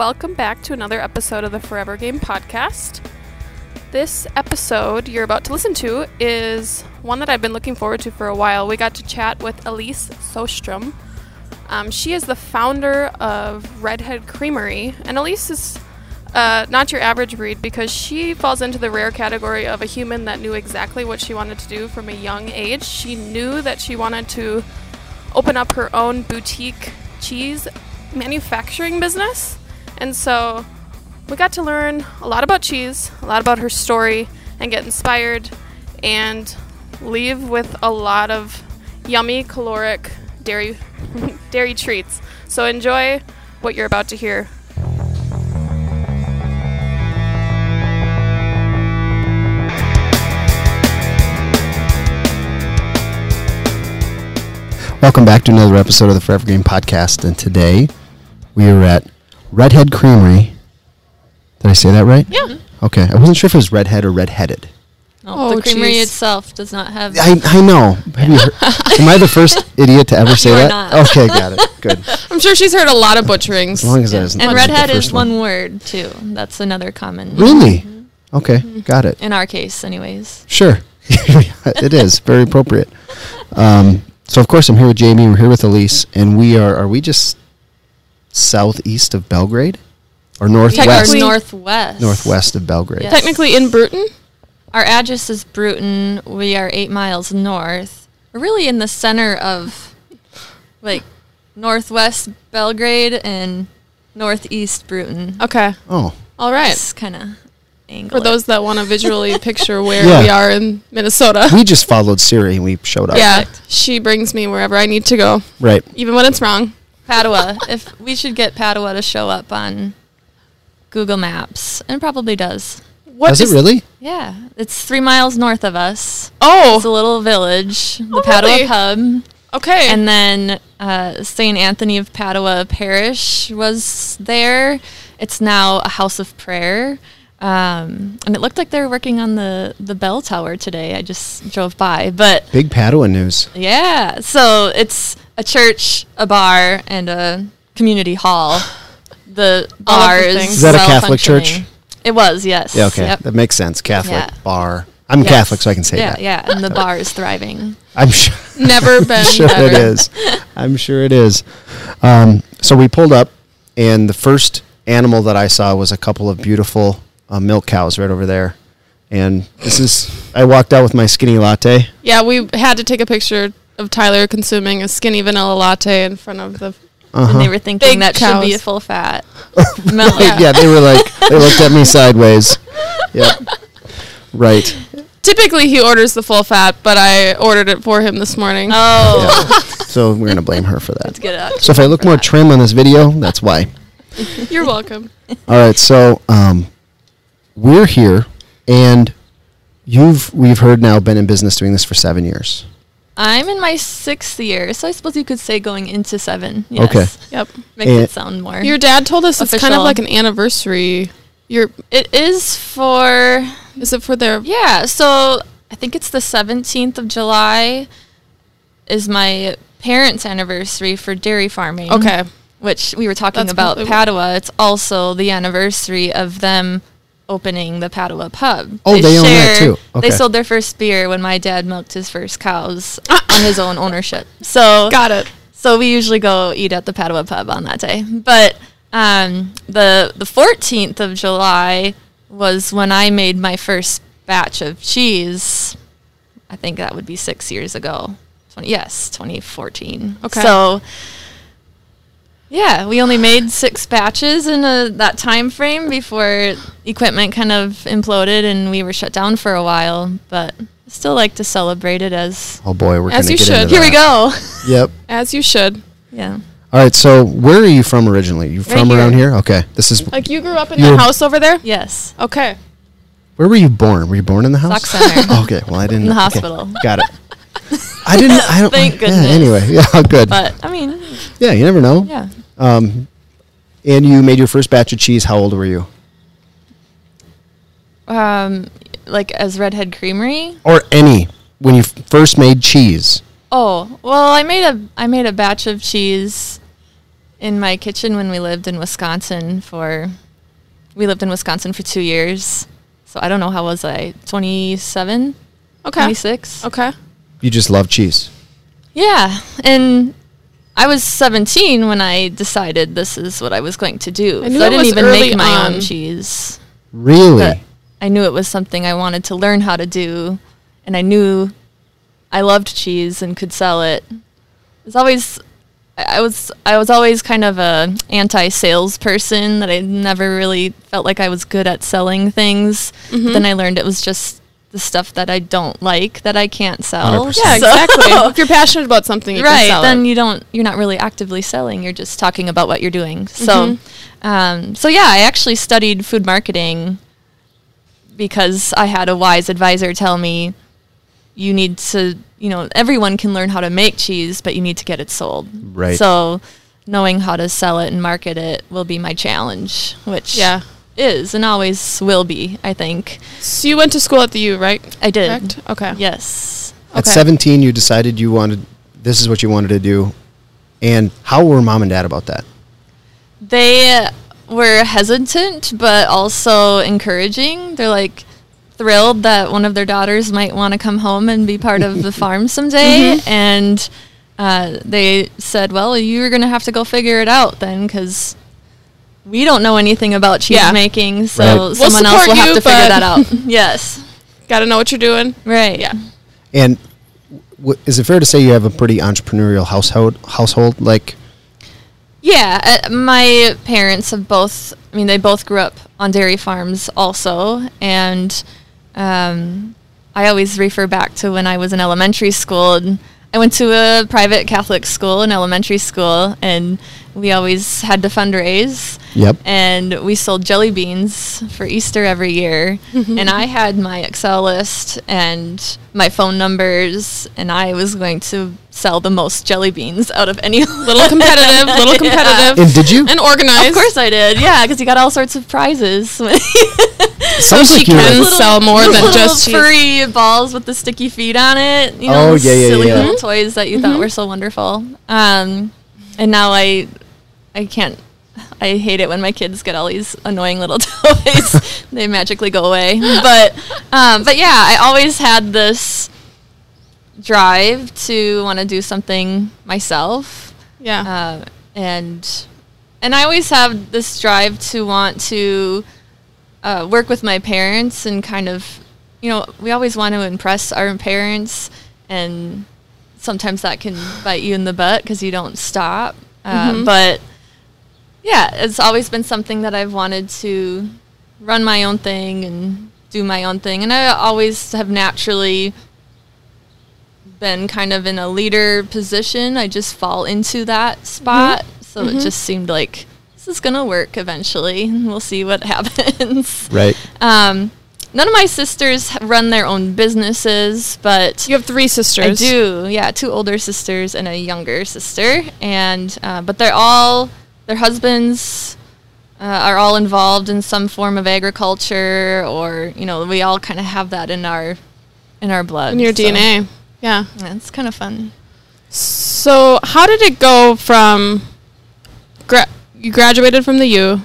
welcome back to another episode of the Forever Green Podcast. This episode you're about to listen to is one that I've been looking forward to for a while. We got to chat with Alise Sjostrom. Um, she is the founder of Redhead Creamery, and Alise is uh, not your average breed because she falls into the rare category of a human that knew exactly what she wanted to do from a young age. She knew that she wanted to open up her own boutique cheese manufacturing business. And so we got to learn a lot about cheese, a lot about her story, and get inspired and leave with a lot of yummy, caloric dairy dairy treats. So enjoy what you're about to hear. Welcome back to another episode of the Forever Green Podcast. And today we are at Redhead Creamery. Did I say that right? Yeah. Okay. I wasn't sure if it was redhead or redheaded. No, Oh, the creamery jeez. itself does not have. I, I know. Have you heard, am I the first idiot to ever say that? not. Okay, got it. Good. I'm sure she's heard a lot of butcherings. As long as I was and not redhead the is first one word too. That's another common. Really? Okay, got it. In our case, anyways. Sure. it is very appropriate. Um, so of course I'm here with Jamie. We're here with Alise, and we are. Are we just southeast of Belgrade, or northwest? Technically- northwest. Northwest of Belgrade. Yes. Technically in Brooten. Our address is Brooten. We are eight miles north. We're really in the center of, like, northwest Belgrade and northeast Brooten. Okay. Oh, All right. It's kind of angle. For those that want to visually picture where Yeah. we are in Minnesota. we just followed Siri and we showed up. yeah, she brings me wherever I need to go, Right. even when it's wrong. Padua. if we should get Padua to show up on Google Maps, and it probably does. What Does it really? Yeah, it's three miles north of us. Oh, it's a little village, the Oh, Padua really? Pub, okay. and then uh, Saint Anthony of Padua Parish was there. It's now a house of prayer, um, and it looked like they were working on the the bell tower today. I just drove by, but Big Padua news. yeah, so it's a church, a bar, and a community hall. The All of bar is. Is that a Catholic church? It was, yes. Yeah. Okay. Yep. That makes sense. Catholic Yeah. bar. I'm Yes. Catholic, so I can say yeah, that. Yeah, and the bar is thriving. I'm sure. Never been sure better. it is. I'm sure it is. Um, so we pulled up, and the first animal that I saw was a couple of beautiful uh, milk cows right over there. And this is. I walked out with my skinny latte. Yeah, we had to take a picture of Tyler consuming a skinny vanilla latte in front of the. Uh-huh. And they were thinking Big that should be a full fat milk. yeah. they were like, they looked at me sideways. Yep. Right. Typically, he orders the full fat, but I ordered it for him this morning. Oh, Yeah. So we're gonna blame her for that. let's get it out. So if I look more trim on this video, that's why. You're welcome. All right, so um, we're here, and you've we've heard now been in business doing this for seven years. I'm in my sixth year, so I suppose you could say going into seven. Yes. Okay. Yep. Makes And- it sound more. Your dad told us it's kind of like an anniversary. Your it is for is it for their? Yeah, so I think it's the 17th of July is my parents' anniversary for dairy farming. Okay. Which we were talking That's about Padua. It's also the anniversary of them opening the Padua pub. Oh, they own that too. They sold their first beer when my dad milked his first cows on his own ownership. So Got it. so we usually go eat at the Padua pub on that day. But um, the the 14th of July was when I made my first batch of cheese. I think that would be six years ago. 20, yes, 2014. Okay. So yeah, we only made six batches in a, that time frame before equipment kind of imploded and we were shut down for a while. But I still like to celebrate it as Oh boy, we're As you get should. into here we go. Yep. As you should. yeah. All right. So where are you from originally? You Right from around here. here? Okay. This is. Like you grew up in You're- house over there. Yes. Okay. Where were you born? Were you born in the house? Sauk Centre. okay. Well, I didn't. In the okay, hospital. Got it. I didn't. I don't. Thank yeah, goodness. anyway, yeah, good. But I mean, yeah, you never know. yeah. Um, and you made your first batch of cheese. How old were you? Um, like as Redhead Creamery. Or any when you f- first made cheese? Oh well, I made a I made a batch of cheese in my kitchen when we lived in Wisconsin for we lived in Wisconsin for 2 years. So I don't know how was I? 27? Okay. 26? Okay. You just love cheese. Yeah, and I was 17 when I decided this is what I was going to do. I so I didn't even make my on. own cheese. Really? But I knew it was something I wanted to learn how to do, and I knew I loved cheese and could sell it. It was always I I was I was always kind of a anti-sales person that I never really felt like I was good at selling things. Mm-hmm. But then I learned it was just the stuff that I don't like that I can't sell. 100%. Yeah, exactly. if you're passionate about something, you right can sell then it. you don't you're not really actively selling you're just talking about what you're doing so Mm-hmm. um, so yeah i actually studied food marketing because i had a wise advisor tell me you need to you know everyone can learn how to make cheese but you need to get it sold Right. so knowing how to sell it and market it will be my challenge which Yeah. Is and always will be i think So you went to school at the U, right? i did Correct? Okay. yes At Okay. 17, you decided you wanted, this is what you wanted to do. And how were mom and dad about that? they were hesitant but also encouraging they're like thrilled that one of their daughters might want to come home and be part of the farm someday and uh, they said well you're going to have to go figure it out then because we don't know anything about cheese Yeah. making so Right. We'll someone else support will have to figure that out yes Got to know what you're doing. right Yeah. And w- is it fair to say you have a pretty entrepreneurial household? Household, like Yeah, uh, my parents have both. I mean, they both grew up on dairy farms, also, and um, I always refer back to when I was in elementary school. And I went to a private Catholic school in elementary school, and we always had to fundraise. Yep. And we sold jelly beans for Easter every year. and I had my Excel list and my phone numbers, and I was going to sell the most jelly beans out of any Little competitive, little competitive. And did you? And organized. Of course I did. Yeah, because you got all sorts of prizes. So she like you can were. sell more than little just cheese. furry balls with the sticky feet on it. You know, Oh, those yeah, yeah, silly yeah. little toys that you thought were so wonderful. Um, and now I, I can't. I hate it when my kids get all these annoying little toys. they magically go away. But, um, but yeah, I always had this drive to want to do something myself Yeah. uh, and and I always have this drive to want to uh, work with my parents and kind of, you know, we always want to impress our parents, and sometimes that can bite you in the butt because you don't stop. Uh, But yeah, it's always been something that I've wanted to run my own thing and do my own thing, and I always have naturally been kind of in a leader position. I just fall into that spot. So it just seemed like this is going to work eventually. And We'll see what happens. Right. Um, none of my sisters run their own businesses, but you have three sisters. I do. Yeah, two older sisters and a younger sister, and uh, but they're all their husbands uh, are all involved in some form of agriculture, or you know, we all kind of have that in our in our blood. In your so- DNA. Yeah. Yeah, it's kind of fun. So how did it go from gra- you graduated from the U,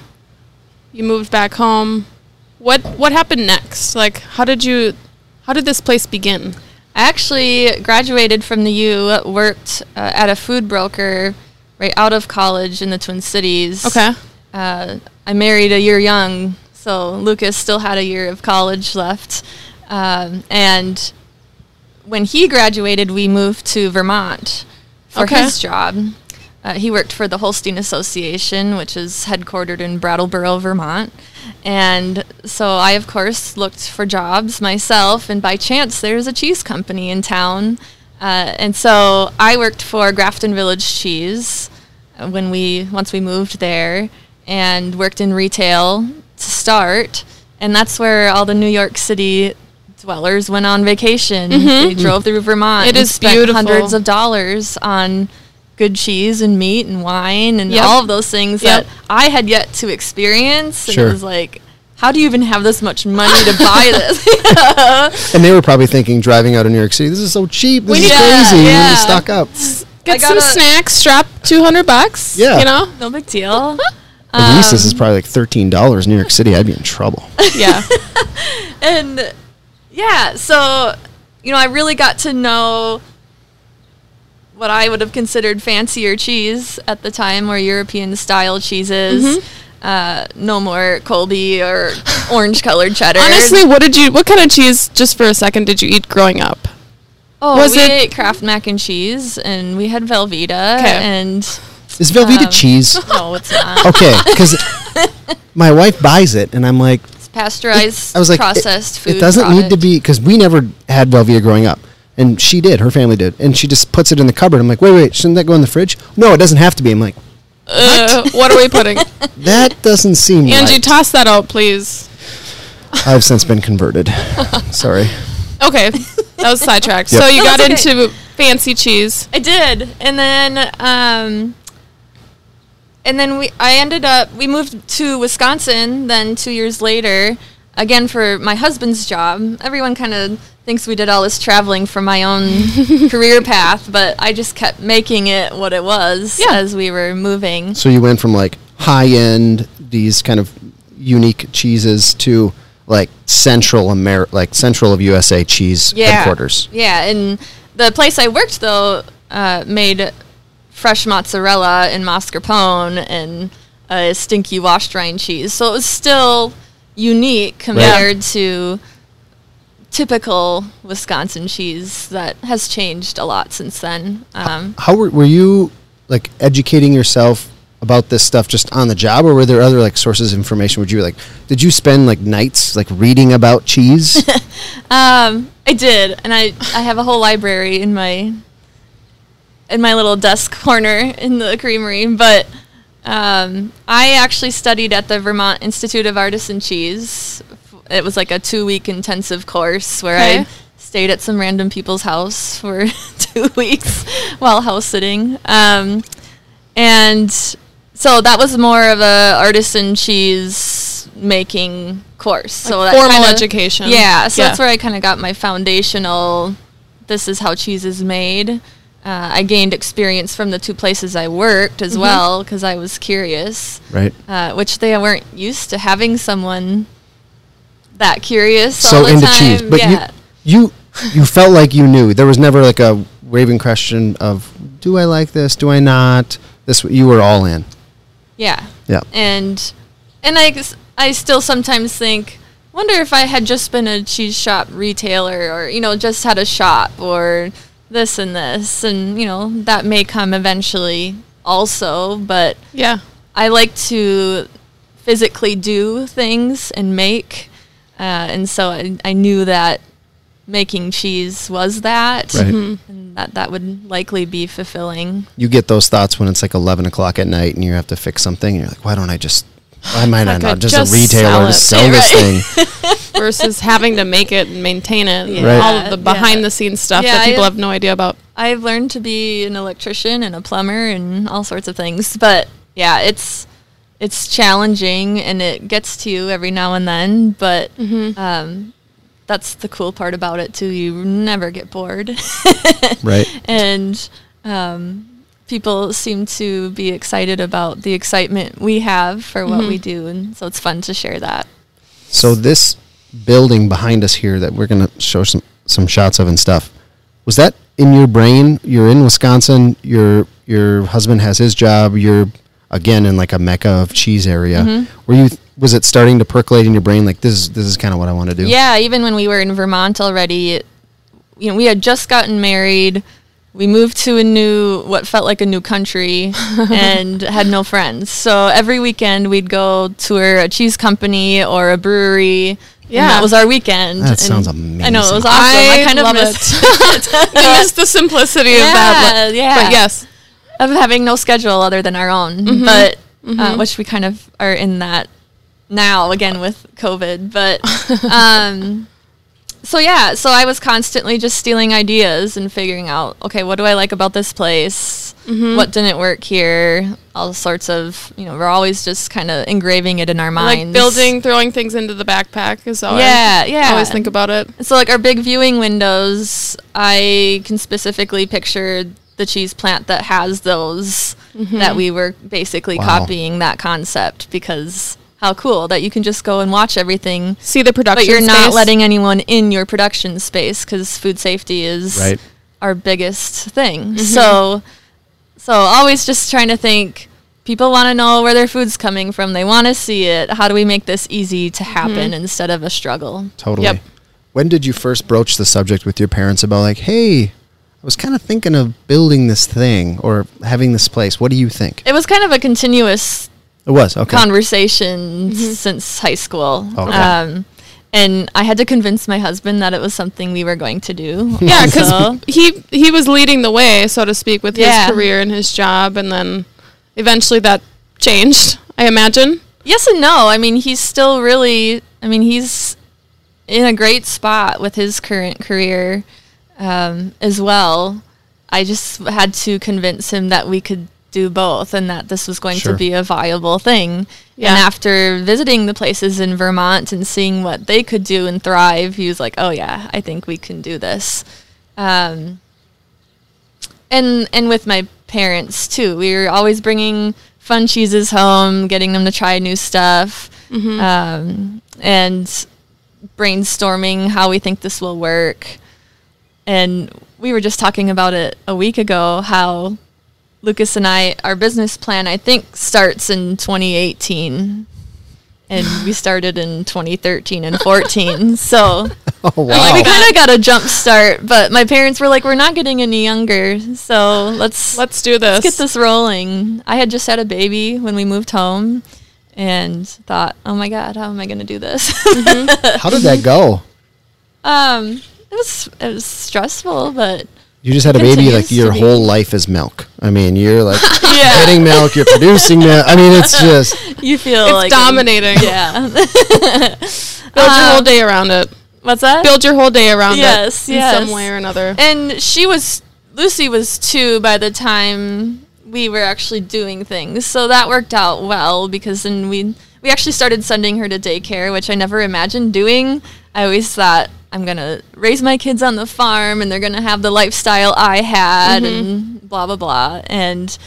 you moved back home. What what happened next? Like how did you how did this place begin? I actually graduated from the U, worked uh, at a food broker right out of college in the Twin Cities. Okay. Uh, I married a year young, so Lucas still had a year of college left. Um, and when he graduated, we moved to Vermont for Okay. his job. Uh, he worked for the Holstein Association, which is headquartered in Brattleboro, Vermont. And so I, of course, looked for jobs myself, and by chance, there's a cheese company in town. Uh, and so I worked for Grafton Village Cheese uh, when we once we moved there, and worked in retail to start. And that's where all the New York City dwellers went on vacation. They drove through Vermont. Mm-hmm. It is spent beautiful. Hundreds of dollars on good cheese and meat and wine and Yep. all of those things Yep. that I had yet to experience. And Sure. it was like, how do you even have this much money to buy this? And they were probably thinking, driving out of New York City, this is so cheap. This We is need- crazy. We need Yeah. to stock up. Get some snacks, strap 200 bucks. Yeah. You know? No big deal. At least this Um, is probably like thirteen dollars in New York City. I'd be in trouble. Yeah. and yeah, so you know, I really got to know what I would have considered fancier cheese at the time, or European style cheeses. Uh, no more Colby or orange colored cheddar. Honestly, what did you, what kind of cheese, just for a second, did you eat growing up? oh, was we it- ate Kraft mac and cheese, and we had Velveeta, 'Kay. and Is Velveeta Um, cheese? no, it's not. Okay, because my wife buys it, and I'm like, It's pasteurized, I was like, processed it, food. It doesn't need to be because we never had Velveeta growing up, and she did. Her family did, and she just puts it in the cupboard. I'm like, wait, wait, shouldn't that go in the fridge? No, it doesn't have to be. I'm like, Uh, what are we putting? that doesn't seem Angie, right. toss that out, please. I've since been converted. Sorry. Okay, that was sidetracked. Yep. So you No, got okay. into fancy cheese. I did, and then um, and then we I ended up we moved to Wisconsin. Then two years later, again for my husband's job. Everyone kind of thinks we did all this traveling for my own career path, but I just kept making it what it was Yeah. as we were moving. So you went from like high end, these kind of unique cheeses to like central Amer, like central of USA cheese headquarters. Yeah, and the place I worked though uh, made fresh mozzarella and mascarpone and a stinky washed rind cheese, so it was still unique compared to typical Wisconsin cheese that has changed a lot since then. Um, How were, were you like educating yourself about this stuff just on the job, or were there other like sources of information? Would you like did you spend like nights like reading about cheese? Um, I did, and I I have a whole library in my in my little desk corner in the creamery. But um, I actually studied at the Vermont Institute of Artisan Cheese. It was like a two week intensive course where Okay. I stayed at some random people's house for two weeks while house sitting. Um, and so that was more of a artisan cheese making course. so Like that formal kinda- education. Yeah, so Yeah. that's where I kind of got my foundational. This is how cheese is made. Uh, I gained experience from the two places I worked Mm-hmm. as well because I was curious, right. uh, which they weren't used to having someone that curious So all the into time. cheese, but yeah. you you you felt like you knew. There was never like a raving question of do I like this? Do I not? This you were all in. Yeah. Yeah. And and I I still sometimes think wonder if I had just been a cheese shop retailer or you know just had a shop or this and this and you know that may come eventually also but Yeah. I like to physically do things and make uh, and so I, I knew that making cheese was that Right. and that that would likely be fulfilling You get those thoughts when it's like eleven o'clock at night and you have to fix something. And you're like, why don't I just? Why might I I not just, just a retailer sell to it. sell this Right. thing? Versus having to make it and maintain it. and Right. All of the Yeah. behind the scenes stuff Yeah, that people I- have no idea about. I've learned to be an electrician and a plumber and all sorts of things. But yeah, it's it's challenging and it gets to you every now and then. But um, that's the cool part about it too. You never get bored, right. and um, people seem to be excited about the excitement we have for what we do, and so it's fun to share that. So this building behind us here that we're gonna show some some shots of and stuff. Was that in your brain? You're in Wisconsin. Your your husband has his job. You're again in like a mecca of cheese area. Mm-hmm. Were you? Was it starting to percolate in your brain? Like this is this is kind of what I want to do. Yeah, even when we were in Vermont already, it, you know, we had just gotten married. We moved to a new, what felt like a new country, and had no friends. So every weekend we'd go tour a cheese company or a brewery. Yeah, Yeah. that was our weekend. That And sounds I know it was awesome. I, I kind of love missed I miss the simplicity of that. Yeah, but- yeah. But yes. of having no schedule other than our own, Mm-hmm. but Uh, which we kind of are in that now again with COVID. But um, so yeah, so I was constantly just stealing ideas and figuring out, okay, what do I like about this place? Mm-hmm. What didn't work here? All sorts of, you know, we're always just kind of engraving it in our minds. Like building, throwing things into the backpack is how Yeah, I yeah. always think about it. So like our big viewing windows, I can specifically picture the cheese plant that has those that we were basically Wow. copying that concept because how cool that you can just go and watch everything See the production but you're not letting anyone in your production space because food safety is Right. our biggest thing. Mm-hmm. So, so always just trying to think. People want to know where their food's coming from. They want to see it. How do we make this easy to mm-hmm. happen instead of a struggle? Totally. Yep. When did you first broach the subject with your parents about like, hey, I was kind of thinking of building this thing or having this place. What do you think? It was kind of a continuous It was okay. conversation since high school. Okay. Um, and I had to convince my husband that it was something we were going to do. Yeah, because also. he he was leading the way, so to speak, with Yeah. his career and his job, and then eventually that changed. I imagine. Yes and no. I mean, he's still really. I mean, he's in a great spot with his current career um, as well. I just had to convince him that we could do both and that this was going Sure. to be a viable thing. Yeah. And after visiting the places in Vermont and seeing what they could do and thrive, he was like, "Oh yeah, I think we can do this." Um, and and with my parents too. We were always bringing fun cheeses home, getting them to try new stuff, um, and brainstorming how we think this will work. And we were just talking about it a week ago. How Lucas and I, our business plan, I think, starts in 2018. And we started in 2013 and 14. So Oh wow. like we kind of got a jump start, but my parents were like, "We're not getting any younger, so let's Let's do this. get this rolling." I had just had a baby when we moved home, and thought, "Oh my god, how am I going to do this?" How did that go? um, it was it was stressful, but You just had a baby, like Continues to your be. whole life is milk. I mean, you're like yeah, getting milk, you're producing milk. I mean, it's just you feel It's like dominating. yeah. Build your whole Um, day around it. What's that? Build your whole day around Yes, it in yes. some way or another. And she was Lucy was two by the time we were actually doing things. So that worked out well because then we we actually started sending her to daycare, which I never imagined doing. I always thought I'm gonna raise my kids on the farm and they're gonna have the lifestyle I had and blah blah blah. And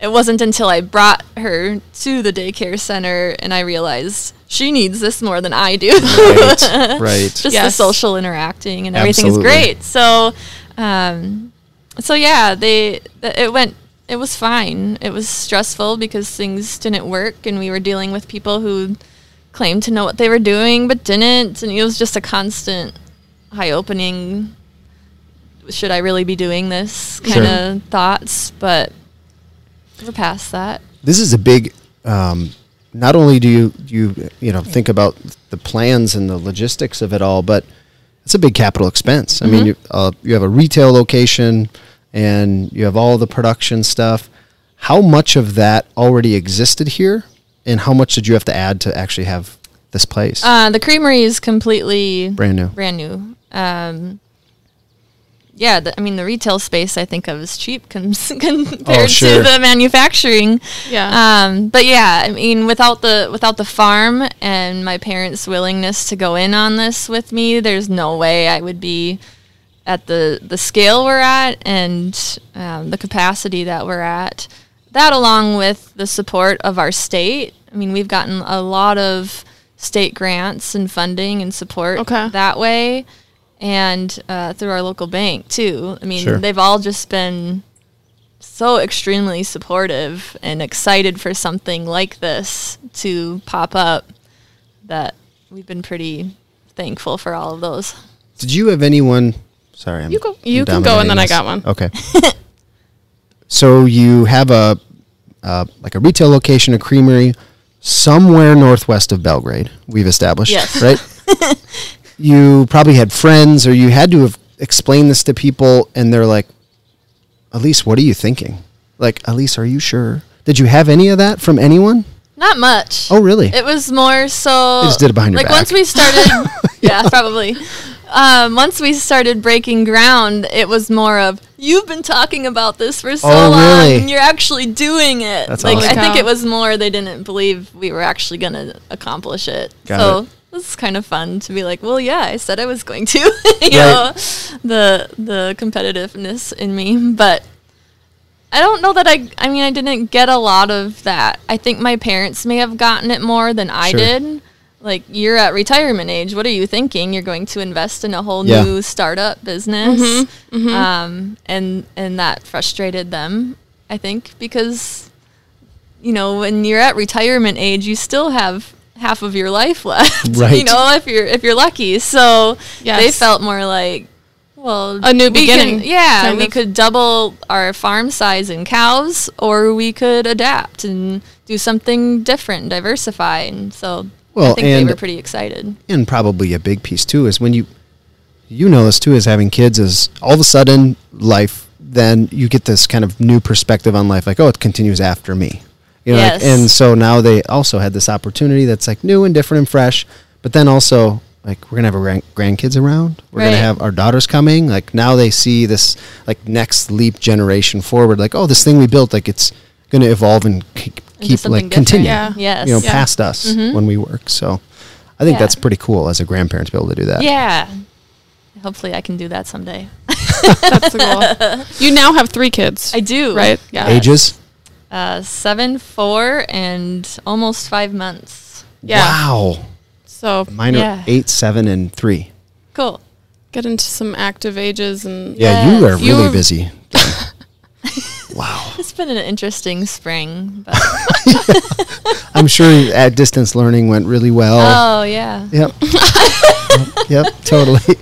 it wasn't until I brought her to the daycare center and I realized she needs this more than I do. right, right. just the social interacting and everything is great. So, um, so yeah, they th- it went. It was fine. It was stressful because things didn't work, and we were dealing with people who claimed to know what they were doing but didn't, and it was just a constant high opening. Should I really be doing this kind of thoughts? But we're past that. this is a big um, not only do you you you know think about the plans and the logistics of it all but it's a big capital expense i mean you, uh, you have a retail location and you have all the production stuff how much of that already existed here and how much did you have to add to actually have this place Uh, the creamery is completely brand new brand new. Um, yeah, the, I mean the retail space I think of as cheap cons- compared Oh, sure. to the manufacturing. Yeah. Um, but yeah, I mean without the without the farm and my parents' willingness to go in on this with me, there's no way I would be at the the scale we're at and um, the capacity that we're at. That along with the support of our state. I mean, we've gotten a lot of state grants and funding and support Okay. that way, and uh, through our local bank too. I mean, Sure. they've all just been so extremely supportive and excited for something like this to pop up that we've been pretty thankful for all of those. did you have anyone sorry I'm, You go- I'm you can go and then I got one. okay so you have a uh, like a retail location a creamery somewhere northwest of belgrade we've established Yes. right you probably had friends or you had to have explained this to people and they're like alise what are you thinking like alise are you sure did you have any of that from anyone Not much. oh really It was more so. Just did it behind your like back. once we started, yeah, probably. Um, once we started breaking ground, it was more of you've been talking about this for so Oh, long, really? and you're actually doing it. That's like awesome. I think it was more they didn't believe we were actually going to accomplish it. Got so it. it's kind of fun to be like, well, yeah, I said I was going to. you know, the the competitiveness in me, but I don't know that I. I mean, I didn't get a lot of that. I think my parents may have gotten it more than I Sure. did. Like you're at retirement age. What are you thinking? You're going to invest in a whole Yeah. new startup business, Um, and and that frustrated them. I think because you know when you're at retirement age, you still have half of your life left. You know, if you're if you're lucky. So they felt more like. Well, A new we beginning, Can, yeah, kind we of. could double our farm size in cows, or we could adapt and do something different, diversify. And so Well, I think they were pretty excited. and probably a big piece too is when you you know this too is having kids is all of a sudden life then you get this kind of new perspective on life like oh it continues after me. You know like- and so now they also had this opportunity that's like new and different and fresh but then also like we're gonna have our grand- grandkids around. We're gonna have our daughters coming. Like now they see this like next leap generation forward like oh this thing we built like it's gonna evolve and keep, keep like continue Yeah. Yes. you know Yeah. past us Mhm. when we work so i think Yeah. that's pretty cool as a grandparent to be able to do that Yeah. Hopefully, I can do that someday. That's the goal. You now have three kids. I do. Right? Yeah. Ages Uh, seven, four, and almost five months. Yeah. wow So mine are Yeah. eight seven and three Cool. get into some active ages and yeah you are Yes. You really busy wow It's been an interesting spring, but i'm sure at distance learning went really well oh yeah. yep yep totally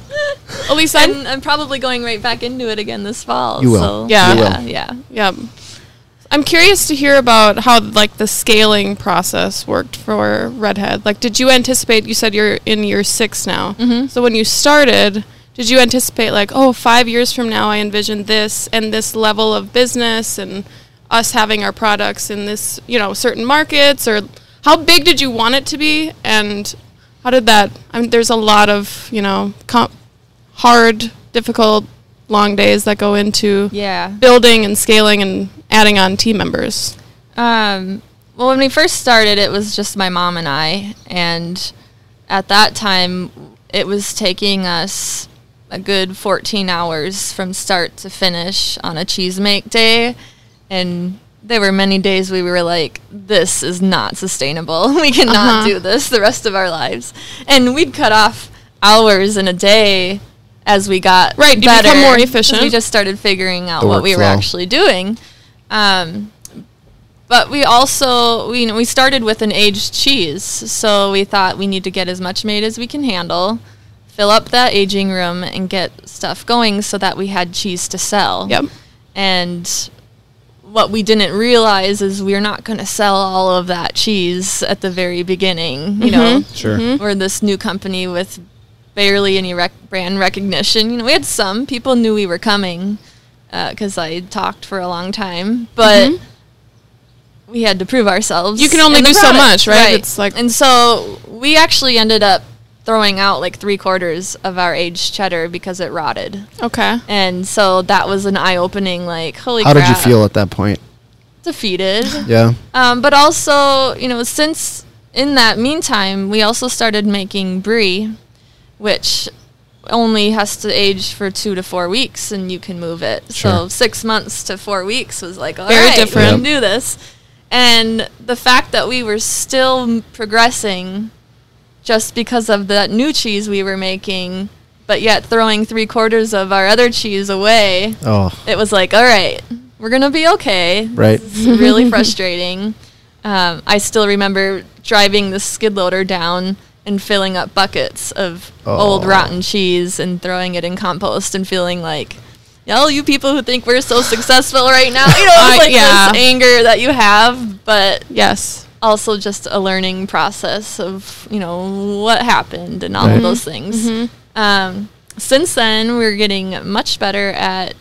Alise, I'm I'm, I'm probably going right back into it again this fall. You will. So, Yeah. You yeah, will. yeah. Yeah. I'm curious to hear about how like the scaling process worked for Redhead. Like did you anticipate you said you're in year 6 now. Mhm. So when you started, did you anticipate like, oh, five years from now I envision this and this level of business and us having our products in this, you know, certain markets or how big did you want it to be and how did that I mean there's a lot of, you know, com- hard, difficult long days that go into Yeah. building and scaling and adding on team members. Um, well, when we first started, it was just my mom and I, and at that time, it was taking us a good 14 hours from start to finish on a cheese make day, and there were many days we were like, "This is not sustainable. we cannot Uh-huh. do this the rest of our lives," and we'd cut off hours in a day as we got Right, you become better, more 'cause efficient. We just started figuring out The what we were workflow. actually doing. Um, but we also we we started with an aged cheese, so we thought we need to get as much made as we can handle, fill up that aging room, and get stuff going so that we had cheese to sell. Yep. And what we didn't realize is we're not going to sell all of that cheese at the very beginning. You mm-hmm. know, sure mm-hmm. we're this new company with barely any rec- brand recognition. You know, we had some people knew we were coming uh, because I talked for a long time, but mm-hmm. we had to prove ourselves. You can only in the do so product. much, right? It's like- and so we actually ended up throwing out like three quarters of our aged cheddar because it rotted, Okay. and so that was an eye-opening. Like, holy how did you feel at that point Defeated. yeah Um, but also, you know, since in that meantime, we also started making brie, which only has to age for two to four weeks, and you can move it. Sure. So six months to four weeks was like, all Very right, different. we can do this. And the fact that we were still progressing just because of that new cheese we were making, but yet throwing three quarters of our other cheese away, oh it was like, all right, we're gonna be okay. Right. It's really frustrating. Um, I still remember driving the skid loader down and filling up buckets of old Oh. rotten cheese and throwing it in compost and feeling like, y'all, you people who think we're so successful right now, you know, it's like yeah. this anger that you have, but Yes. Also just a learning process of you know what happened and all Right. of those things. Mhm. Um, since then, we're getting much better at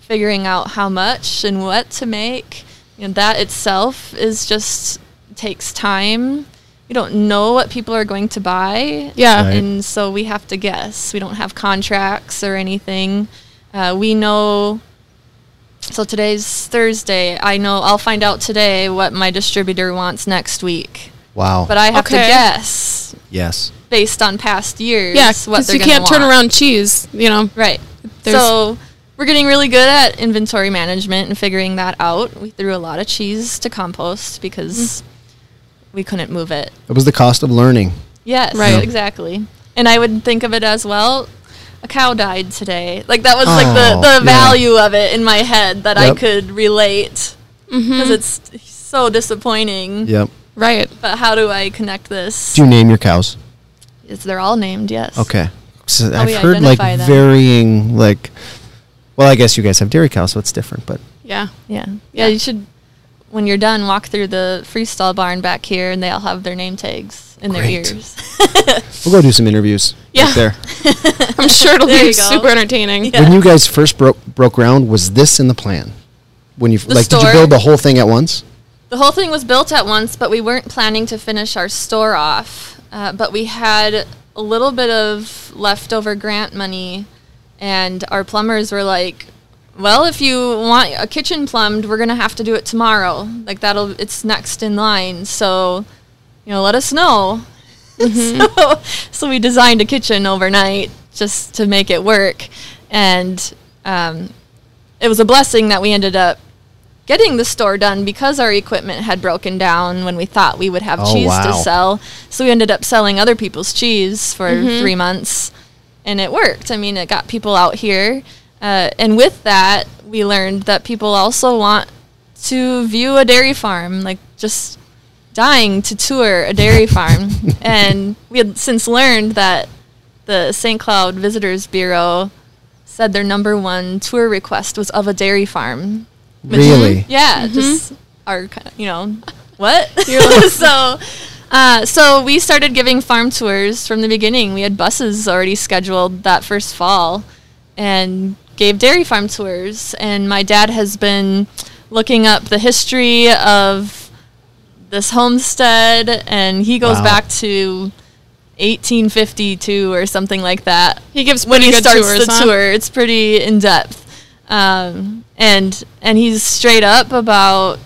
figuring out how much and what to make. You know, that itself is just takes time. You don't know what people are going to buy. Yeah. Right. And so we have to guess. We don't have contracts or anything. Uh, we know. So today's Thursday. I know I'll find out today what my distributor wants next week. wow But I have to guess yes based on past years. Yeah, what because you can't turn around cheese, you know. Right. There's- so we're getting really good at inventory management and figuring that out. We threw a lot of cheese to compost because mm. we couldn't move it. It was the cost of learning. Yes, Right. exactly. And I would think of it as well. A cow died today. Like that was like Oh, the, the yeah. value of it in my head that I could relate Mm-hmm. because it's so disappointing. Yep. Right. But how do I connect this? Do you name your cows? Is they're all named? Yes. Okay. So How I've we heard like identify them. varying like. Well, I guess you guys have dairy cows, so it's different. But Yeah. Yeah. Yeah. Yeah. You should. When you're done, walk through the freestall barn back here, and they all have their name tags in their Great. ears. we'll go do some interviews. Yeah. Right there. I'm sure it'll be super entertaining. Yeah. When you guys first broke broke ground, was this in the plan? When you The like, did you build the whole thing at once? The whole thing was built at once, but we weren't planning to finish our store off. Uh, but we had a little bit of leftover grant money, and our plumbers were like, "Well, if you want a kitchen plumbed, we're gonna have to do it tomorrow. Like that'll it's next in line. So, you know, let us know." so, so we designed a kitchen overnight just to make it work, and um, it was a blessing that we ended up getting the store done because our equipment had broken down when we thought we would have Oh, cheese wow. to sell. So we ended up selling other people's cheese for Mm-hmm. three months, and it worked. I mean, it got people out here, uh, and with that, we learned that people also want to view a dairy farm, like just dying to tour a dairy farm. and we had since learned that the St. Cloud Visitors Bureau said their number one tour request was of a dairy farm. Which- Really? Yeah, just our, ki- you know, what? So, uh, so we started giving farm tours from the beginning. We had buses already scheduled that first fall, and gave dairy farm tours. And my dad has been looking up the history of this homestead, and he goes Wow. back to 1852 or something like that He gives when he good starts tours, the huh? tour. It's pretty in depth, um, and and he's straight up about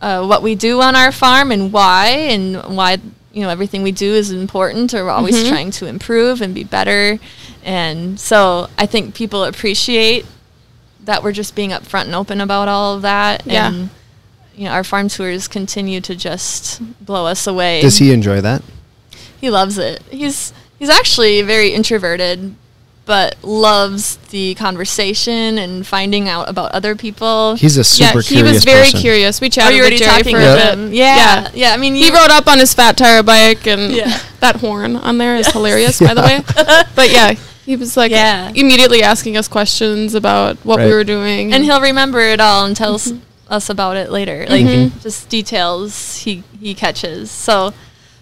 uh, what we do on our farm and why, and why you know everything we do is important, or we're always Mhm. trying to improve and be better. And so I think people appreciate that we're just being upfront and open about all of that. Yeah. And you know, our farm tours continue to just blow us away. Does he enjoy that? He loves it. He's he's actually very introverted, but loves the conversation and finding out about other people. He's a super yeah, he was very person. curious. We Are chatted you already with Jerry talking for Yeah. a bit. him? Yeah, yeah. I mean, He rode up on his fat tire bike, and Yeah. that horn on there is hilarious, by the way. But yeah, he was like Yeah. immediately asking us questions about what Right. we were doing, and he'll remember it all and tell us, mm-hmm. Us about it later. Like Mhm. just details he he catches. So,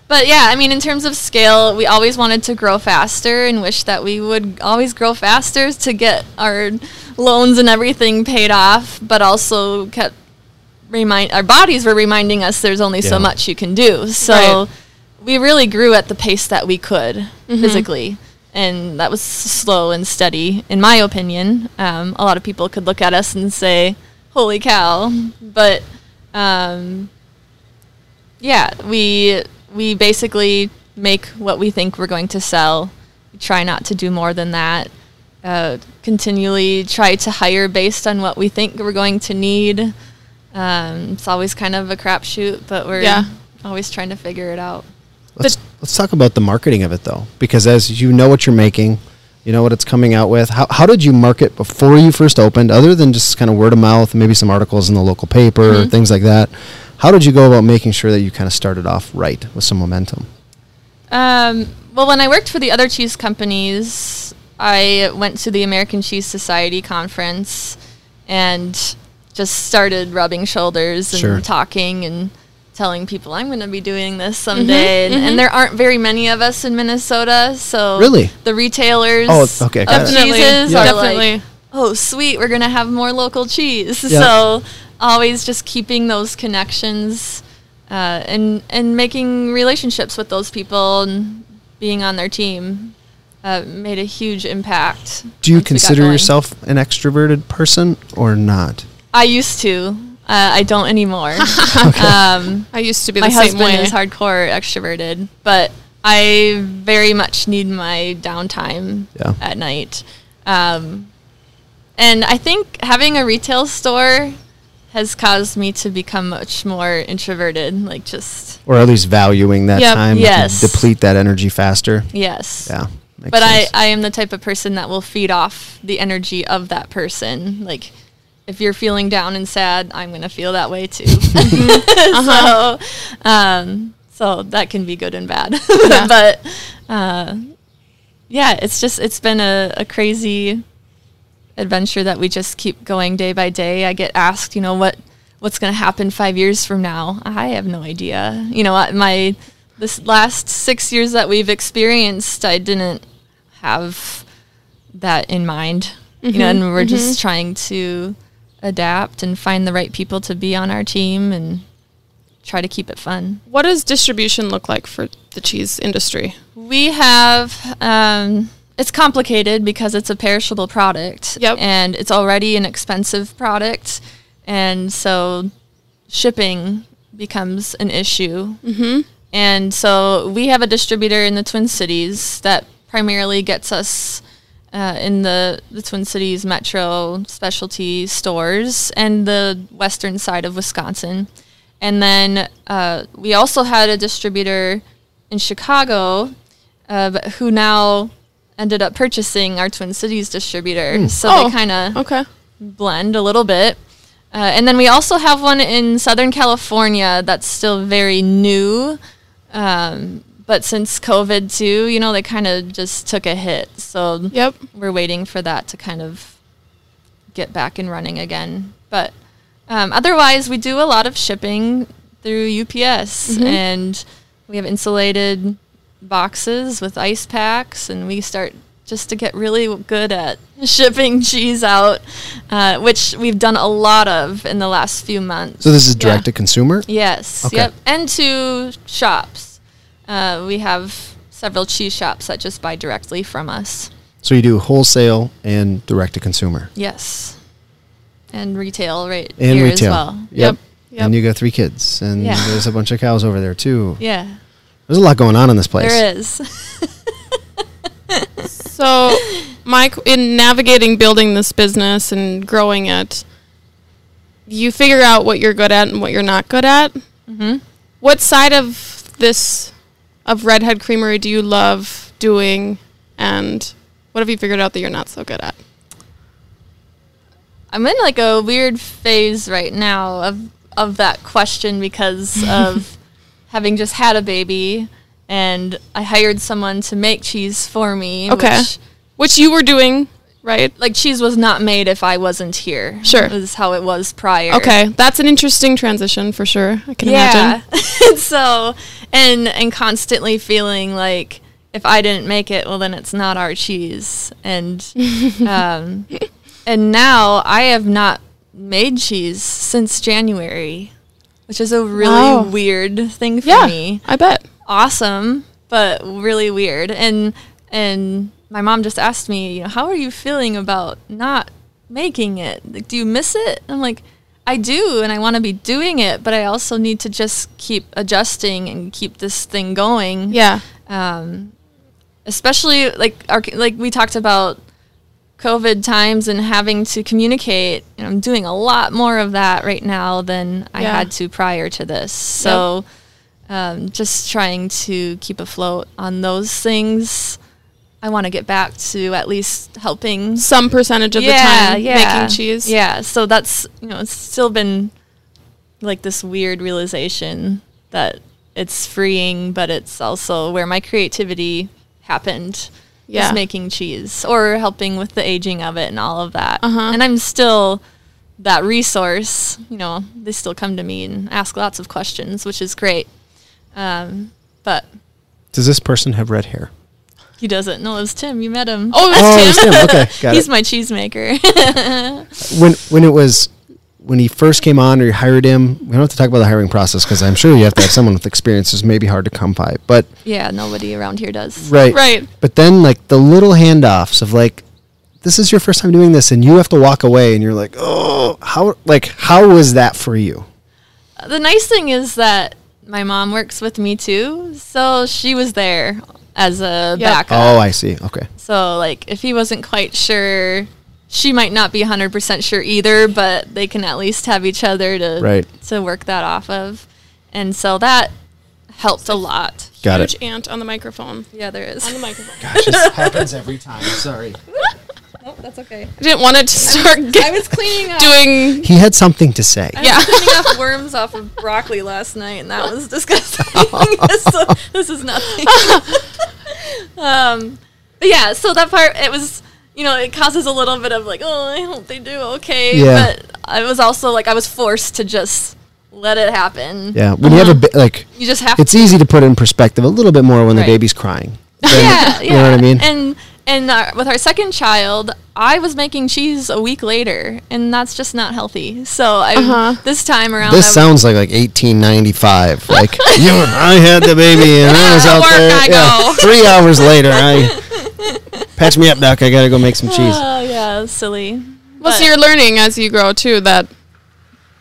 but yeah, I mean, in terms of scale, we always wanted to grow faster and wish that we would always grow faster to get our loans and everything paid off, but also kept remind our bodies were reminding us there's only so much you can do. So Right. we really grew at the pace that we could Mhm. physically. And that was slow and steady, in my opinion. Um, a lot of people could look at us and say, "Holy cow!" But um, yeah, we we basically make what we think we're going to sell. We try not to do more than that. Uh, continually try to hire based on what we think we're going to need. Um, it's always kind of a crapshoot, but we're Yeah. always trying to figure it out. Let's let's talk about the marketing of it though, because as you know what you're making, you know what it's coming out with. How how did you market before you first opened, other than just kind of word of mouth, maybe some articles in the local paper or Mhm. things like that? How did you go about making sure that you kind of started off right with some momentum? Um, well, when I worked for the other cheese companies, I went to the American Cheese Society conference and just started rubbing shoulders and Sure. talking and telling people I'm going to be doing this someday. and, mhm. and there aren't very many of us in Minnesota, so Really? the retailers Oh, okay, of. Definitely, cheeses yeah. are definitely. like, oh, sweet, we're going to have more local cheese. Yeah. So always just keeping those connections uh, and and making relationships with those people and being on their team uh, made a huge impact. Do you once we got consider yourself an extroverted person or not? I used to. Uh, I don't anymore. um, I used to be my the same husband way. is hardcore extroverted, but I very much need my downtime Yeah. at night. Um, and I think having a retail store has caused me to become much more introverted. Like just Or at least valuing that Yep. time Yes. to deplete that energy faster. yes. Yeah. makes but I. I am the type of person that will feed off the energy of that person. Like if you're feeling down and sad, I'm gonna feel that way too. so, um, so that can be good and bad. Yeah. but uh, yeah, it's just it's been a, a crazy adventure that we just keep going day by day. I get asked, you know, what what's going to happen five years from now. I have no idea. You know, my this last six years that we've experienced, I didn't have that in mind. You know, and we're just trying to adapt and find the right people to be on our team and try to keep it fun. What does distribution look like for the cheese industry? We have um, it's complicated because it's a perishable product, Yep. and it's already an expensive product, and so shipping becomes an issue. Mm-hmm. And so we have a distributor in the Twin Cities that primarily gets us uh, in the, the Twin Cities metro specialty stores and the western side of Wisconsin. And then uh, we also had a distributor in Chicago uh, who now ended up purchasing our Twin Cities distributor. So Oh, they kind of Okay. blend a little bit. Uh, and then we also have one in Southern California that's still very new. Um, but since COVID too, you know, they kind of just took a hit. So Yep. we're waiting for that to kind of get back and running again. But um, otherwise, we do a lot of shipping through UPS, and we have insulated boxes with ice packs, and we start just to get really good at shipping cheese out, uh, which we've done a lot of in the last few months. so this is Yeah. direct to consumer? Yes. Okay. Yep. And to shops. Uh, we have several cheese shops that just buy directly from us. So you do wholesale and direct to consumer. Yes. And retail right And here retail. as well. Yep. Yep. And you got three kids, and Yeah. there's a bunch of cows over there too. Yeah. There's a lot going on in this place. There is. So, Mike, in navigating building this business and growing it, you figure out what you're good at and what you're not good at. hmm What side of this, of Redhead Creamery, do you love doing, and what have you figured out that you're not so good at? I'm in like a weird phase right now of of that question because of having just had a baby and I hired someone to make cheese for me. Okay. Which, Which you were doing, right? like cheese was not made if I wasn't here. Sure. This Is how it was prior. Okay, that's an interesting transition for sure. I can imagine. yeah. imagine. so and and constantly feeling like if I didn't make it, well then it's not our cheese. And um and now I have not made cheese since January, which is a really Wow. weird thing for Yeah, me. I bet. Awesome, but really weird. And and my mom just asked me, you know, how are you feeling about not making it? Like, do you miss it? I'm like, I do, and I want to be doing it, but I also need to just keep adjusting and keep this thing going. Yeah. Um, especially like our like we talked about COVID times and having to communicate. And I'm doing a lot more of that right now than I had to prior to this. So um, just trying to keep afloat on those things. I want to get back to at least helping Some percentage of the time making cheese. Yeah, so that's you know it's still been like this weird realization that it's freeing, but it's also where my creativity happened. Yeah. is making cheese or helping with the aging of it and all of that. Uh-huh. And I'm still that resource. You know, they still come to me and ask lots of questions, which is great. Um, but Does this person have red hair? He doesn't. No, it's Tim. You met him. Oh, Oh, it's it's Tim. Tim. Okay, got He's it. my cheesemaker. When when it was when he first came on or you hired him, we don't have to talk about the hiring process because I'm sure you have to have someone with experience. It's maybe hard to come by, but yeah, nobody around here does. right, Right. But then like the little handoffs of like, this is your first time doing this, and you have to walk away, and you're like, oh, how like how was that for you? The nice thing is that my mom works with me too, so she was there as a Yep. backup. Oh, I see. Okay. So like if he wasn't quite sure she might not be 100% sure either, but they can at least have each other to Right. to work that off of. And so that helped a lot. Got Huge it. ant on the microphone. Yeah, there is. On the microphone. Gosh, this happens every time. Sorry. Oh, that's okay. I didn't want it to start I get, was cleaning up. doing. He had something to say. I Yeah. was cleaning off worms off of broccoli last night, and that was disgusting. so this is nothing. um, but yeah, so that part it was, you know, it causes a little bit of like, oh, I hope they do okay. Yeah. But I was also like, I was forced to just let it happen. Yeah, when you have a Uh-huh. bit like, You just have it's easy to put in perspective a little bit more when the baby's crying. yeah, yeah. You know what I mean? And and uh, with our second child, I was making cheese a week later, and that's just not healthy. So I Uh-huh. this time around, This I- sounds like like 1895. Like you, I had the baby and I was out work there. I yeah, go. Three hours later, I patch me up, doc. I gotta go make some cheese. Oh yeah, silly. Well, so you're learning as you grow too that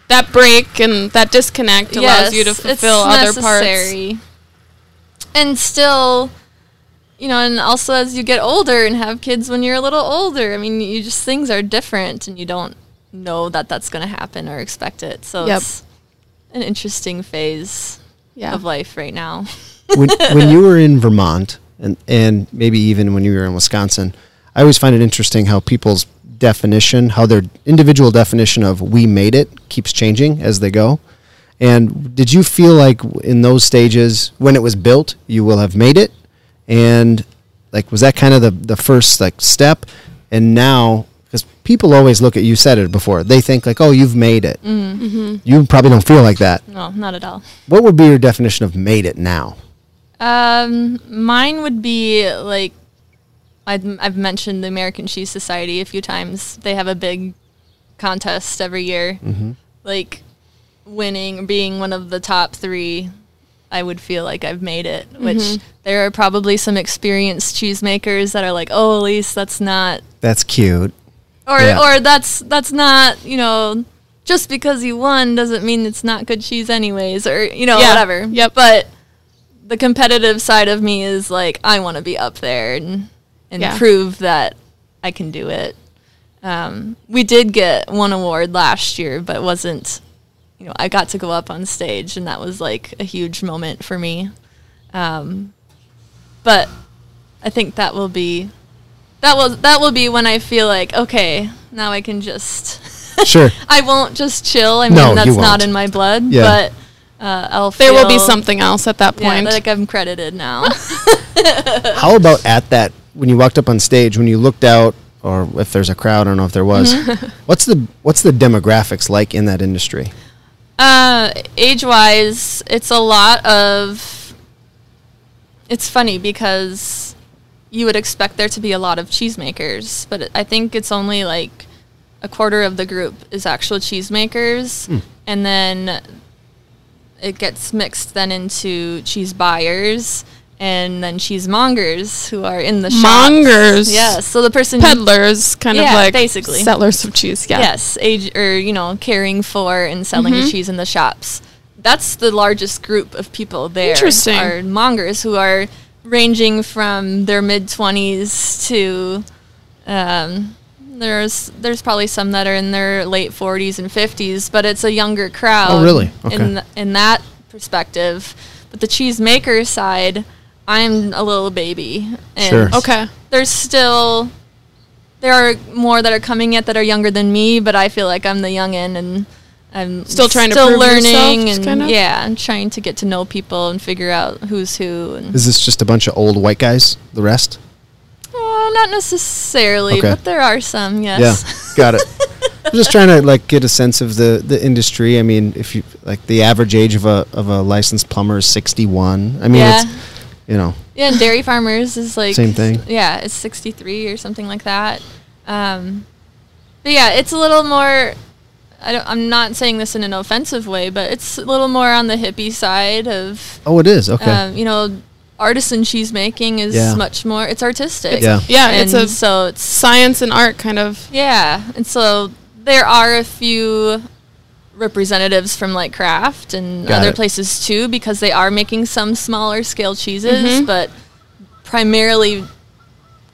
that break and that disconnect allows you to Yes, fulfill it's other parts. necessary. And still, you know, and also as you get older and have kids when you're a little older, I mean, you just things are different, and you don't know that that's going to happen or expect it. So Yep. it's an interesting phase Yeah. of life right now. when, when you were in Vermont and and maybe even when you were in Wisconsin, I always find it interesting how people's definition, how their individual definition of "we made it" keeps changing as they go. And did you feel like in those stages when it was built, you will have made it? And like, was that kind of the the first like step? And now, because people always look at you said it before, they think like, "Oh, you've made it." Mm-hmm. You probably don't feel like that. No, not at all. What would be your definition of "made it" now? Um, mine would be like I've, I've mentioned the American Cheese Society a few times. They have a big contest every year. Like winning, being one of the top three, I would feel like I've made it. Which there are probably some experienced cheesemakers that are like, "Oh, Alise, that's not," That's cute. or Yeah. or that's that's not, you know. Just because you won doesn't mean it's not good cheese, anyways, or you know, Yeah. whatever. Yep. But the competitive side of me is like I want to be up there and and Yeah. prove that I can do it. Um, we did get one award last year, but it wasn't. You know, I got to go up on stage, and that was like a huge moment for me. Um, but I think that will be that will that will be when I feel like okay, now I can just. Sure. I won't just chill. I mean, No, that's not in my blood. Yeah. But uh, I'll There will be something else at that yeah, point. like I'm credited now. How about at that when you walked up on stage, when you looked out, or if there's a crowd, I don't know if there was. What's the what's the demographics like in that industry? Uh, age wise, it's a lot of. It's funny because you would expect there to be a lot of cheesemakers, but I think it's only like a quarter of the group is actual cheesemakers, Hmm. and then it gets mixed then into cheese buyers and then she's cheesemongers who are in the shops. Mongers. Yes. So the person Peddlers, kind of like basically. settlers of cheese. Yeah. Yes, age or you know, caring for and selling Mm-hmm. the cheese in the shops. That's the largest group of people there. Interesting. Are mongers who are ranging from their mid twenties to um, there's there's probably some that are in their late forties and fifties, but it's a younger crowd. Oh, really? Okay. In th- in that perspective, but the cheesemaker side, I'm a little baby. And Sure. Okay. there's still there are more that are coming yet that are younger than me, but I feel like I'm the youngin and I'm Still trying to still prove learning just and kinda? yeah, I'm trying to get to know people and figure out who's who and Is this just a bunch of old white guys? The rest? oh, not necessarily, Okay. but there are some. Yes. Yeah, got it. I'm just trying to like get a sense of the the industry. I mean, if you like the average age of a of a licensed plumber is 61. I mean, Yeah. it's you know, Yeah, and dairy farmers is like Same thing? Yeah, it's 63 or something like that. Um, but yeah, it's a little more. I don't, I'm not saying this in an offensive way, but it's a little more on the hippie side of oh, it is okay. um, you know, artisan cheese making is Yeah. much more. It's artistic. Yeah. Yeah, and it's a so it's science and art kind of. yeah, and so there are a few representatives from like craft and Got other it. places too because they are making some smaller scale cheeses, Mhm. but primarily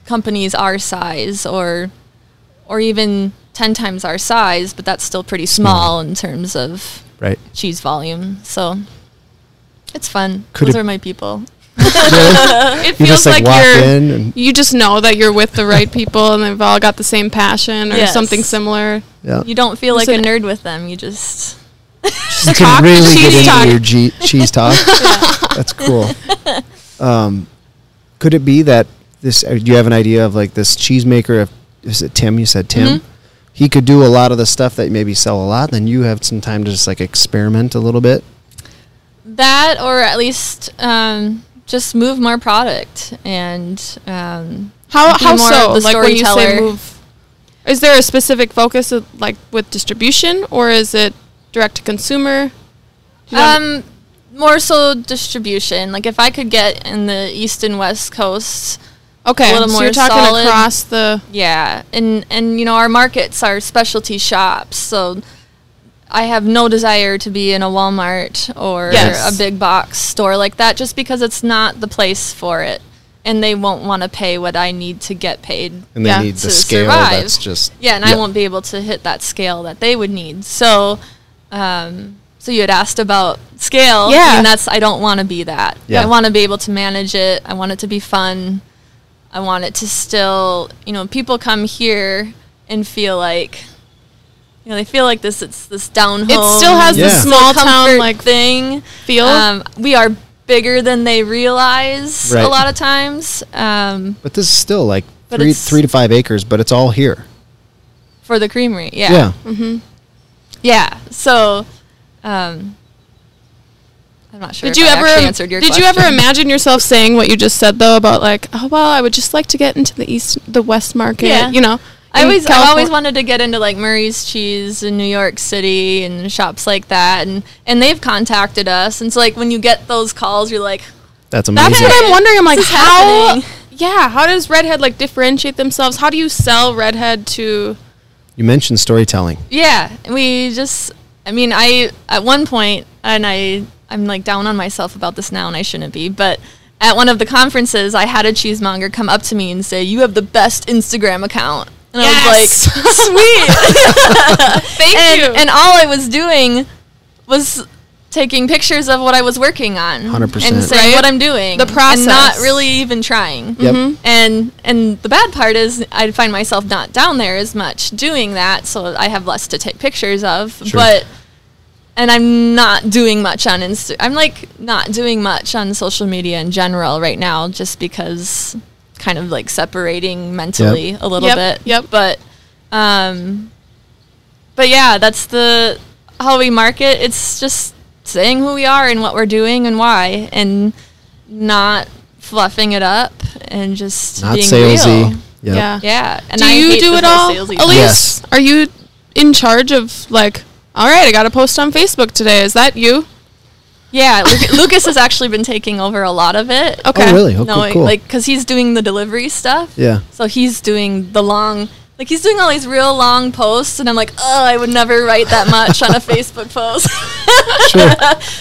companies our size or or even 10 times our size, but that's still pretty small in terms of Right. cheese volume. So it's fun. Could Those it- are my people. It You feels just like, like, you're. in and You just know that you're with the right people and they've all got the same passion or Yes. something similar. yeah. You don't feel like Listen- a nerd with them. You just you talk, can really cheese get into talk. your G- cheese talk. That's cool. Um, could it be that this? Uh, do you have an idea of like this cheesemaker? Of is it Tim? You said Tim. Mhm. He could do a lot of the stuff that maybe sell a lot. Then you have some time to just like experiment a little bit. that, or at least um, just move more product and um, How how so? Like when you say move, is there a specific focus of, like with distribution or is it direct to consumer? Do you know- Um, more so distribution. Like if I could get in the east and west coast, okay, a little so more you're talking solid. across the. yeah, and and you know our markets are specialty shops, so I have no desire to be in a Walmart or Yes. a big box store like that, just because it's not the place for it, and they won't want to pay what I need to get paid. And they Yeah. need the To scale survive. that's just Yeah, and I won't be able to hit that scale that they would need. So, um, so you had asked about scale. Yeah. and that's I don't want to be that. Yeah. I want to be able to manage it. I want it to be fun. I want it to still, you know, people come here and feel like, you know, they feel like this. It's this down home. It still has Yeah. the small town like thing. feel. Um, we are bigger than they realize Right. a lot of times. Um, But this is still like three three to five acres, but it's all here. for the creamery, Yeah. Yeah. mm-hmm. Yeah. So, um, I'm not sure. Did if you I ever answered your did you ever imagine yourself saying what you just said though about like oh well I would just like to get into the east the west market Yeah. you know I in always, I've always wanted to get into like Murray's Cheese in New York City and shops like that, and and they've contacted us, and so like when you get those calls, you're like, That's amazing. That's what I'm wondering. I'm like, This how? happening. Yeah, how does Redhead like differentiate themselves? How do you sell Redhead to? you mentioned storytelling. yeah, we just, I mean, I at one point, and I I'm like down on myself about this now, and I shouldn't be, but. At one of the conferences, I had a cheesemonger come up to me and say, "You have the best Instagram account," and I was like, "Sweet." Thank and, you. and all I was doing was taking pictures of what I was working on 100%. and saying Right? what I'm doing, The process. and not really even trying. Yep. Mm-hmm. And and the bad part is I find myself not down there as much doing that, so I have less to take pictures of. Sure. But and I'm not doing much on Insta. I'm like not doing much on social media in general right now, just because kind of like separating mentally a little Yep, bit. yep. But um, but yeah, that's the how we market. It's just saying who we are and what we're doing and why, and not fluffing it up and just Not being salesy. real. Yep. Yeah. Yeah. And do I you do it all? Alise, Yes. are you in charge of like? All right, I got to post on Facebook today. Is that you? Yeah, Lucas has actually been taking over a lot of it. Okay. Oh, really? Oh, no, cool, cool. like because he's doing the delivery stuff. yeah. So he's doing the long, like he's doing all these real long posts, and I'm like, oh, I would never write that much on a Facebook post. Sure.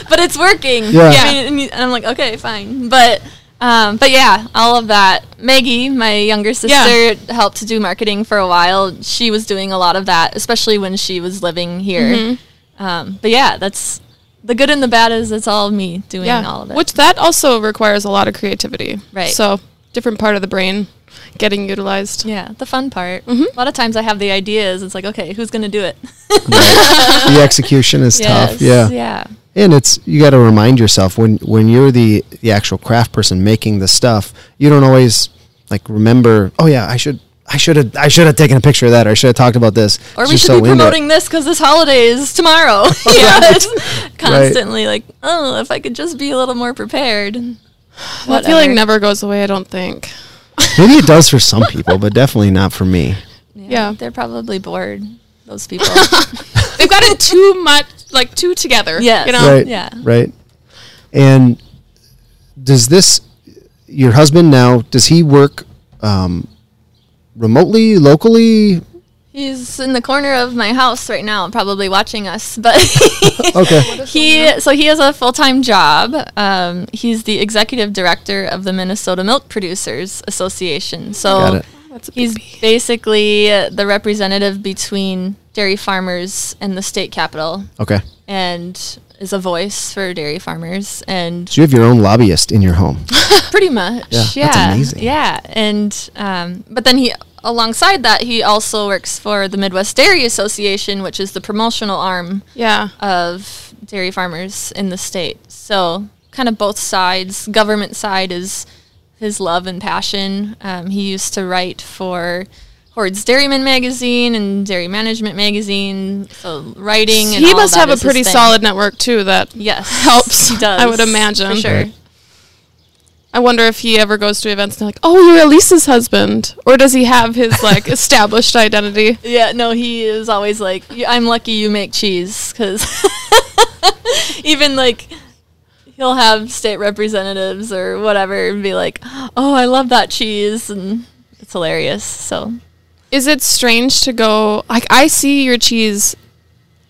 but it's working. Yeah. I mean, and and I'm like, okay, fine. But, um, but yeah, all of that. Maggie, my younger sister, Yeah. helped to do marketing for a while. She was doing a lot of that, especially when she was living here. Mm-hmm. Um, but yeah, that's the good and the bad is it's all me doing yeah. all of it. Which that also requires a lot of creativity. Right. So different part of the brain getting utilized. yeah, the fun part. Mhm. A lot of times I have the ideas. It's like, okay, who's gonna do it? Right. the execution is tough. Yeah. Yeah. And it's you got to remind yourself when when you're the the actual craft person making the stuff, you don't always like remember. Oh yeah, I should I should have I should have taken a picture of that, or I should have talked about this. Or It's we should so be promoting this because this holiday is tomorrow. yeah, it's constantly like, oh, if I could just be a little more prepared. That feeling never goes away. I don't think. Maybe it does for some people, but definitely not for me. Yeah. they're probably bored. Those people. They've gotten too much, like too together. Yes. You know. Right. Yeah. Right. And does this your husband now? Does he work um, remotely, locally? He's in the corner of my house right now, probably watching us. But Okay. he, so he has a full time job. Um, he's the executive director of the Minnesota Milk Producers Association. So Got it. That's a He's basically uh, the representative between dairy farmers and the state capital, Okay. and is a voice for dairy farmers. And So you have your own lobbyist in your home. pretty much, Yeah, yeah, that's amazing. yeah. And um, but then he, alongside that, he also works for the Midwest Dairy Association, which is the promotional arm Yeah. of dairy farmers in the state. So kind of both sides. Government side is his love and passion. Um, he used to write for Hoard's Dairyman magazine and Dairy Management magazine. So writing. And he must have a pretty solid network too that Yes, helps, He does. I would imagine. for sure. I wonder if he ever goes to events and they're like, "Oh, you're Alise's husband," or does he have his like established identity? Yeah, no, he is always like, I'm lucky you make cheese, because even like he'll have state representatives or whatever and be like, oh, I love that cheese, and it's hilarious. So Is it strange to go like I see your cheese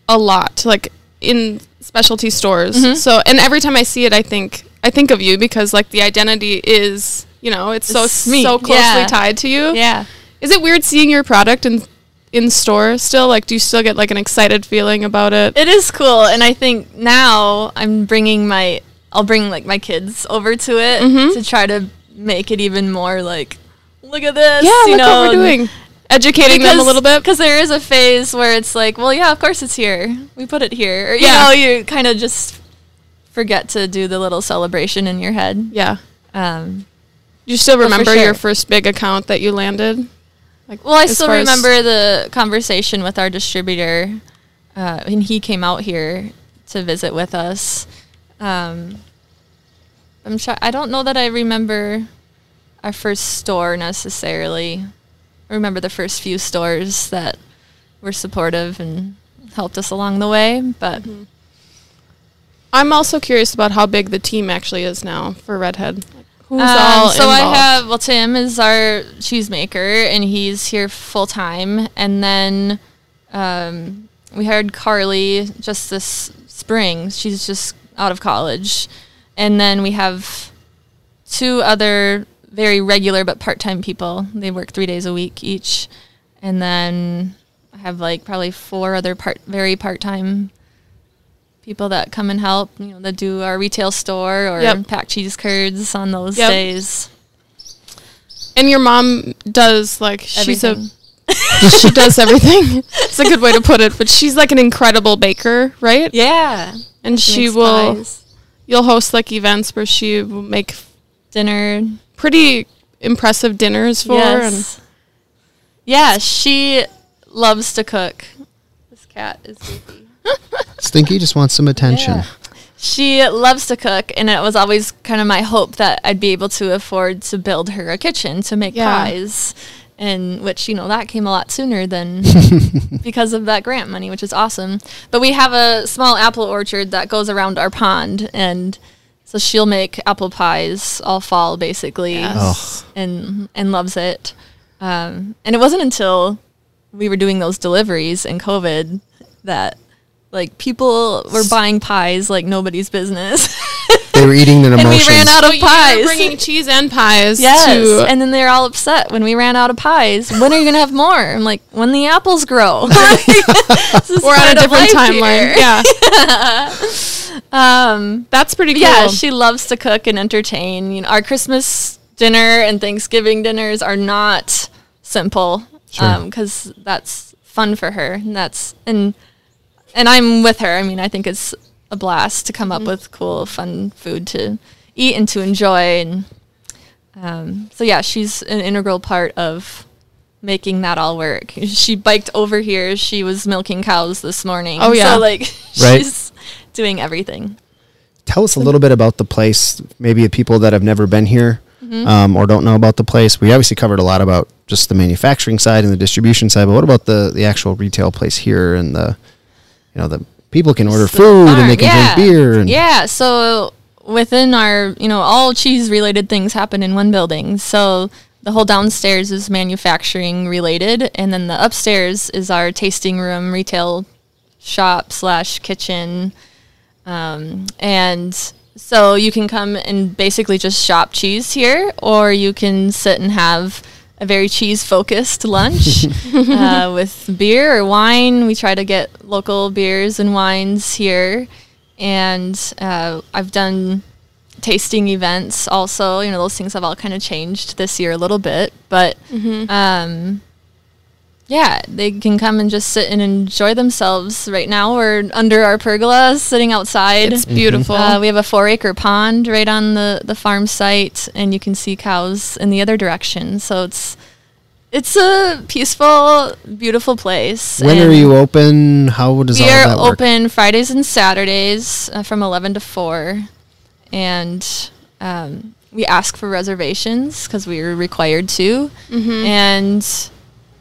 a lot, like in specialty stores. Mhm. So and every time I see it, I think I think of you because like the identity is you know it's so me, so closely yeah. tied to you. yeah, Is it weird seeing your product in in store still? Like, do you still get like an excited feeling about it? it is cool, and I think now I'm bringing my, I'll bring like my kids over to it Mhm. to try to make it even more like, look at this, yeah, you look know, what we're and- doing. Educating them a little bit. because there is a phase where it's like, well, yeah, of course it's here. We put it here. Or, you Yeah. know, you kind of just forget to do the little celebration in your head. Yeah. Um, you still remember sure. your first big account that you landed? Like, well, I still remember the conversation with our distributor, uh, and he came out here to visit with us. Um, I'm sure I don't know that I remember our first store necessarily. I remember the first few stores that were supportive and helped us along the way, but I'm also curious about how big the team actually is now for Redhead. Who's Um, all so I have well Tim is our cheesemaker and he's here full time and then um, we hired Carly just this spring. She's just out of college. And then we have two other very regular but part-time people. They work 3 days a week each. And then I have like probably four other part very part-time people that come and help, you know, that do our retail store or Yep. pack cheese curds on those Yep. days. And your mom does like she's a she does everything. It's a good way to put it, but she's like an incredible baker, right? Yeah. And she Makes will pies, you'll host like events where she will make dinner. Pretty impressive dinners for Yes. Yeah, she loves to cook. This cat is goofy. Stinky just wants some attention. Yeah. She loves to cook, and it was always kind of my hope that I'd be able to afford to build her a kitchen to make Yeah. pies. And which, you know, that came a lot sooner than because of that grant money, which is awesome. But we have a small apple orchard that goes around our pond, and so she'll make apple pies all fall basically, Yes. and and loves it. Um, and it wasn't until we were doing those deliveries in COVID that like people were buying pies like nobody's business. They were eating an And we emotions. ran out of So you were pies. bringing cheese and pies yes, to and then they're all upset when we ran out of pies. When are you gonna have more? I'm like, when the apples grow. We're on a different life timeline. here. Yeah. Um, That's pretty cool. yeah, she loves to cook and entertain. You know, our Christmas dinner and Thanksgiving dinners are not simple Sure. because that's fun for her. And that's and and I'm with her. I mean, I think it's a blast to come up with cool, fun food to eat and to enjoy. And um, so yeah, she's an integral part of making that all work. She biked over here. She was milking cows this morning. Oh, yeah. so like Right. she's doing everything. Tell us a little bit about the place. Maybe people that have never been here Mm-hmm. um, or don't know about the place. We obviously covered a lot about just the manufacturing side and the distribution side, but what about the the actual retail place here and the you know the people can order the food and they can yeah. drink beer and yeah so within our you know all cheese related things happen in one building so the whole downstairs is manufacturing related and then the upstairs is our tasting room retail shop slash kitchen um, and so you can come and basically just shop cheese here or you can sit and have a very cheese focused lunch uh, with beer or wine. We try to get local beers and wines here, and uh, I've done tasting events also. You know, those things have all kind of changed this year a little bit, but um, yeah, they can come and just sit and enjoy themselves. Right now, we're under our pergola, sitting outside. It's beautiful. Uh, we have a four acre pond right on the, the farm site, and you can see cows in the other direction. So it's it's a peaceful, beautiful place. When are you open? How does We all that work? We are open Fridays and Saturdays uh, from 11 to 4, and um, we ask for reservations because we are required to, Mm-hmm. and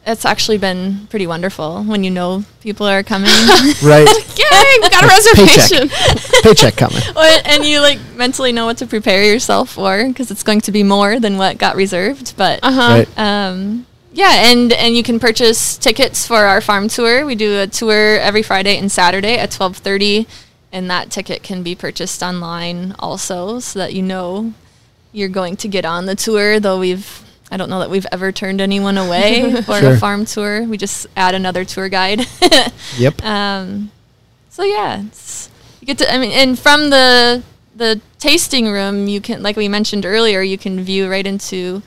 it's actually been pretty wonderful when you know people are coming. Right, Yay, we got a reservation. paycheck coming. And you like mentally know what to prepare yourself for because it's going to be more than what got reserved. But Uh huh. Right. um, yeah, and and you can purchase tickets for our farm tour. We do a tour every Friday and Saturday at twelve thirty, and that ticket can be purchased online also, so that you know you're going to get on the tour. Though we've I don't know that we've ever turned anyone away for Sure. a farm tour. We just add another tour guide. Yep. Um, so yeah, it's, you get to. I mean, and from the the tasting room, you can, like we mentioned earlier, you can view right into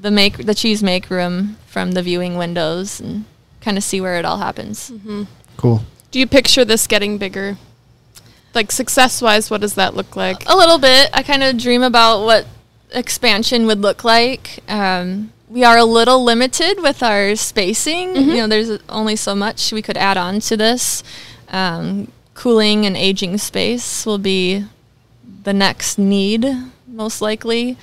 the make the cheese make room from the viewing windows and kind of see where it all happens. Cool. Do you picture this getting bigger? Like success wise, what does that look like? A little bit. I kind of dream about what expansion would look like. Um, we are a little limited with our spacing. You know, there's only so much we could add on to this. Um, cooling and aging space will be the next need, most likely.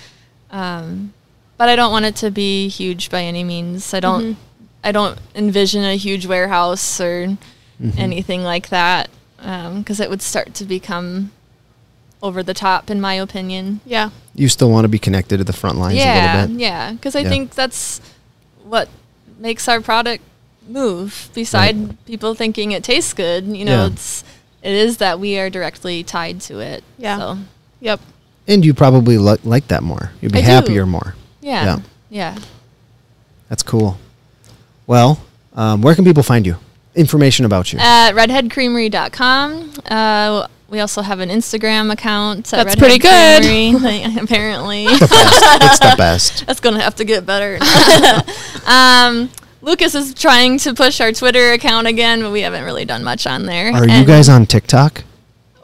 Um, but I don't want it to be huge by any means. I don't. I don't envision a huge warehouse or anything like that because it would start to become over the top, in my opinion. Yeah. You still want to be connected to the front lines a yeah, little bit. yeah, because I Yeah. think that's what makes our product move. Beside people thinking it tastes good, you know, Yeah. it's it is that we are directly tied to it. Yeah. So, Yep. And you probably li- like that more. You'd be I do. happier more. yeah, Yeah. yeah. That's cool. Well, um, where can people find you? Information about you. At redheadcreamery.com. Uh, we also have an Instagram account. At That's pretty Redhead good. Creamery, apparently. the best. It's the best. That's gonna have to get better. um, Lucas is trying to push our Twitter account again, but we haven't really done much on there. Are you guys on TikTok?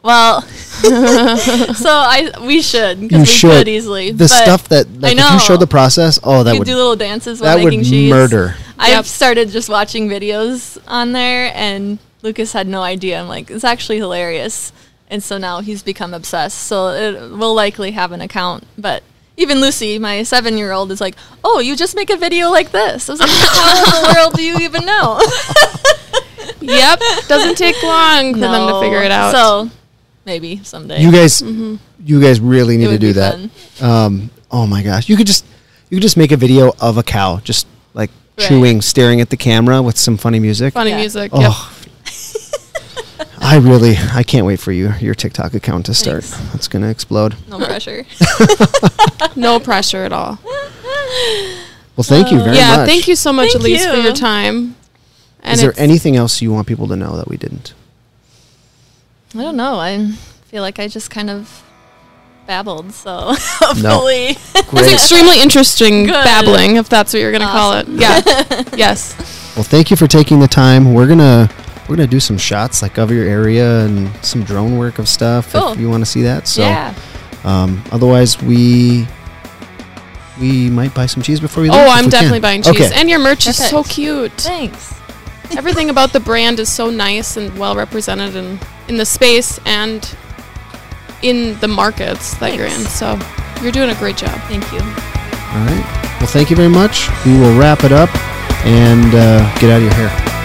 Well, so I we should You because we should. could easily. The but stuff that like, if you showed know. the process, oh, that you would do little dances while that would cheese. murder. I've Yep. started just watching videos on there, and Lucas had no idea. I'm like, it's actually hilarious, and so now he's become obsessed. So it will likely have an account, but. Even Lucy, my seven-year-old, is like, "Oh, you just make a video like this." I was like, "How in the world do you even know?" Yep. Doesn't take long for them to figure it out. So maybe someday. You guys, you guys really need to do that. Um, oh my gosh, you could just you could just make a video of a cow just like Right. chewing, staring at the camera with some funny music. Funny Yeah. music. Yep. I really, I can't wait for you your TikTok account to start. Thanks. It's gonna explode. No pressure. No pressure at all. Well, thank you very yeah. much. Yeah, thank you so much, Thank Alise, for your time. And Is there anything else you want people to know that we didn't? I don't know. I feel like I just kind of babbled. So hopefully, It's Great. extremely interesting Good. babbling, if that's what you're going to call it. Yeah. yes. Well, thank you for taking the time. We're gonna we're gonna do some shots like of your area and some drone work of stuff if you want to see that. So, yeah. um, otherwise we we might buy some cheese before we leave. Oh, I'm we can. definitely buying cheese. Okay. And your merch is so cute. Thanks. Everything about the brand is so nice and well represented in, in the space and in the markets that you're in. So you're doing a great job. Thank you. All right. Well, thank you very much. We will wrap it up and uh, get out of your hair.